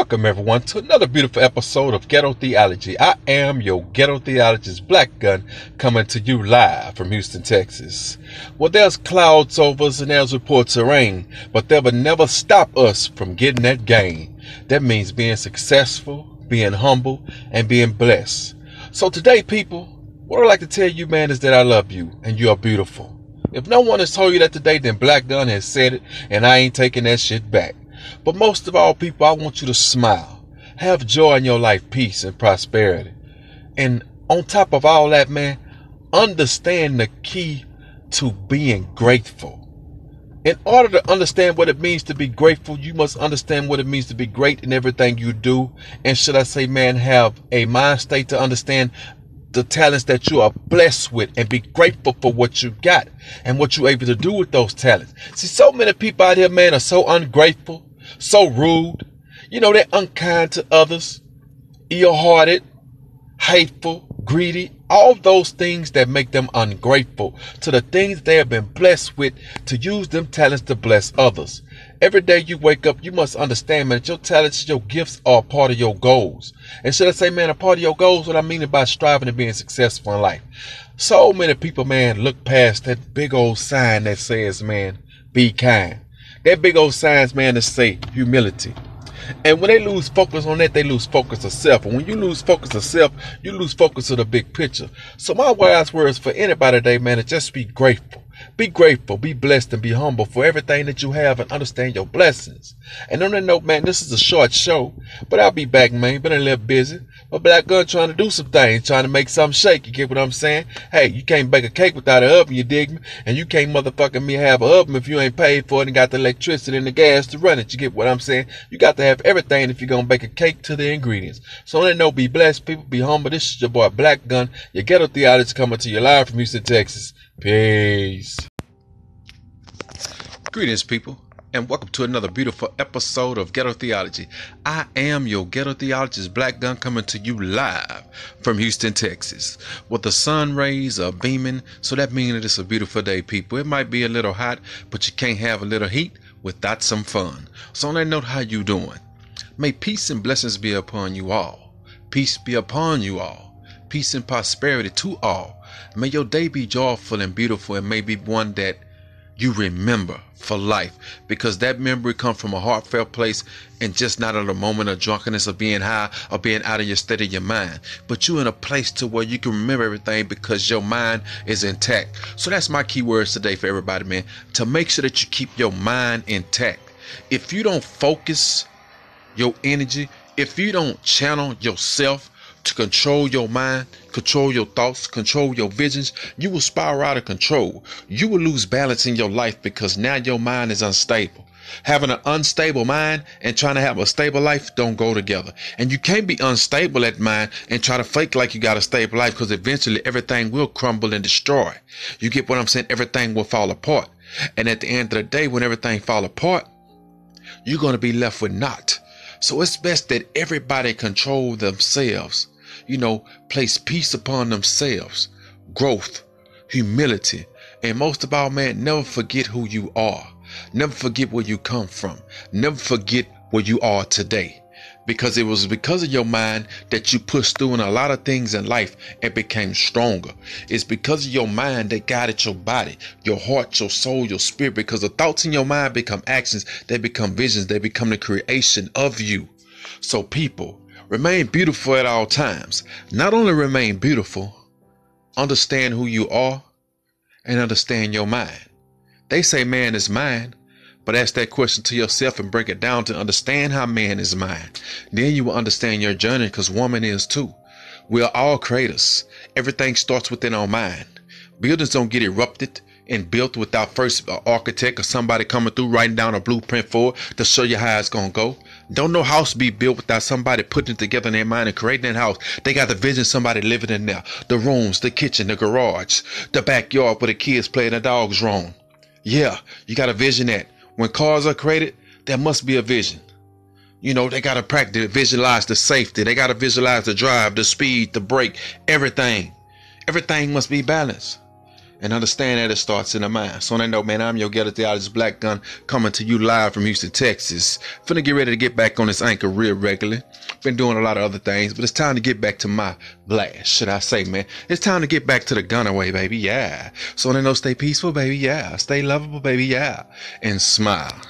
Welcome, everyone, to another beautiful episode of Ghetto Theology. I am your Ghetto Theologist Black Gun coming to you live from Houston, Texas. Well, there's clouds over us and there's reports of rain, but they will never stop us from getting that gain. That means being successful, being humble, and being blessed. So today, people, what I'd like to tell you, man, is that I love you and you are beautiful. If no one has told you that today, then Black Gun has said it, and I ain't taking that shit back. But most of all, people, I want you to smile. Have joy in your life, peace and prosperity. And on top of all that, man, understand the key to being grateful. In order to understand what it means to be grateful, you must understand what it means to be great in everything you do. And should I say, man, have a mind state to understand the talents that you are blessed with and be grateful for what you got and what you're able to do with those talents. See, so many people out here, man, are so ungrateful so rude. You know, they're unkind to others, ill hearted, hateful, greedy, all those things that make them ungrateful to the things they have been blessed with to use them talents to bless others. Every day you wake up, you must understand, man, that your talents, your gifts are part of your goals. And should I say, man, a part of your goals, what I mean by striving and being successful in life. So many people, man, look past that big old sign that says, man, be kind. That big old signs, man, to say humility. And when they lose focus on that, they lose focus of self. And when you lose focus of self, you lose focus of the big picture. So my wise words for anybody today, man, is just be grateful. Be grateful, be blessed, and be humble for everything that you have and understand your blessings. And on that note, man, this is a short show, but I'll be back, man. Been a little busy. But Black Gun trying to do some things, trying to make something shake. You get what I'm saying? Hey, you can't bake a cake without an oven, you dig me? And you can't motherfucking me have an oven if you ain't paid for it and got the electricity and the gas to run it. You get what I'm saying? You got to have everything if you're gonna bake a cake to the ingredients. So on that note, be blessed, people, be humble. This is your boy Black Gun, your ghetto theologist coming to you live from Houston, Texas. Peace. Greetings, people and welcome to another beautiful episode of Ghetto Theology. I am your Ghetto Theologist Black Gun coming to you live from Houston, Texas. With the sun rays are beaming, so that means that it's a beautiful day, people. It might be a little hot, but you can't have a little heat without some fun. So on that note, how you doing? May peace and blessings be upon you all. Peace be upon you all. Peace and prosperity to all. May your day be joyful and beautiful and may be one that you remember for life. Because that memory comes from a heartfelt place and just not at a moment of drunkenness or being high or being out of your state of your mind. But you're in a place to where you can remember everything because your mind is intact. So that's my key words today for everybody man. To make sure that you keep your mind intact. If you don't focus your energy if you don't channel yourself to control your mind, control your thoughts, control your visions, you will spiral out of control. You will lose balance in your life because now your mind is unstable. Having an unstable mind and trying to have a stable life don't go together. And you can't be unstable at mind and try to fake like you got a stable life because eventually everything will crumble and destroy. You get what I'm saying? Everything will fall apart. And at the end of the day, when everything fall apart, you're going to be left with naught. So it's best that everybody control themselves you know, place peace upon themselves, growth, humility, and most of all, man, never forget who you are. Never forget where you come from. Never forget where you are today. Because it was because of your mind that you pushed through in a lot of things in life and became stronger. It's because of your mind that guided your body, your heart, your soul, your spirit. Because the thoughts in your mind become actions, they become visions, they become the creation of you. So, people, Remain beautiful at all times. Not only remain beautiful, understand who you are and understand your mind. They say man is mind, but ask that question to yourself and break it down to understand how man is mind. Then you will understand your journey because woman is too. We are all creators. Everything starts within our mind. Buildings don't get erupted and built without first an architect or somebody coming through writing down a blueprint for it to show you how it's gonna go. Don't no house be built without somebody putting it together in their mind and creating that house. They got the vision somebody living in there. The rooms, the kitchen, the garage, the backyard where the kids play and the dogs roam. Yeah, you got to vision that. When cars are created, there must be a vision. You know, they got to practice, visualize the safety. They got to visualize the drive, the speed, the brake, everything. Everything must be balanced. And understand that it starts in the mind. So on that note, man, I'm your ghetto theologist Black Gun coming to you live from Houston, Texas. Finna get ready to get back on this anchor real regularly. Been doing a lot of other things, but it's time to get back to my blast, should I say, man. It's time to get back to the gunaway, baby, yeah. So on that note, stay peaceful, baby, yeah. Stay lovable, baby, yeah. And smile.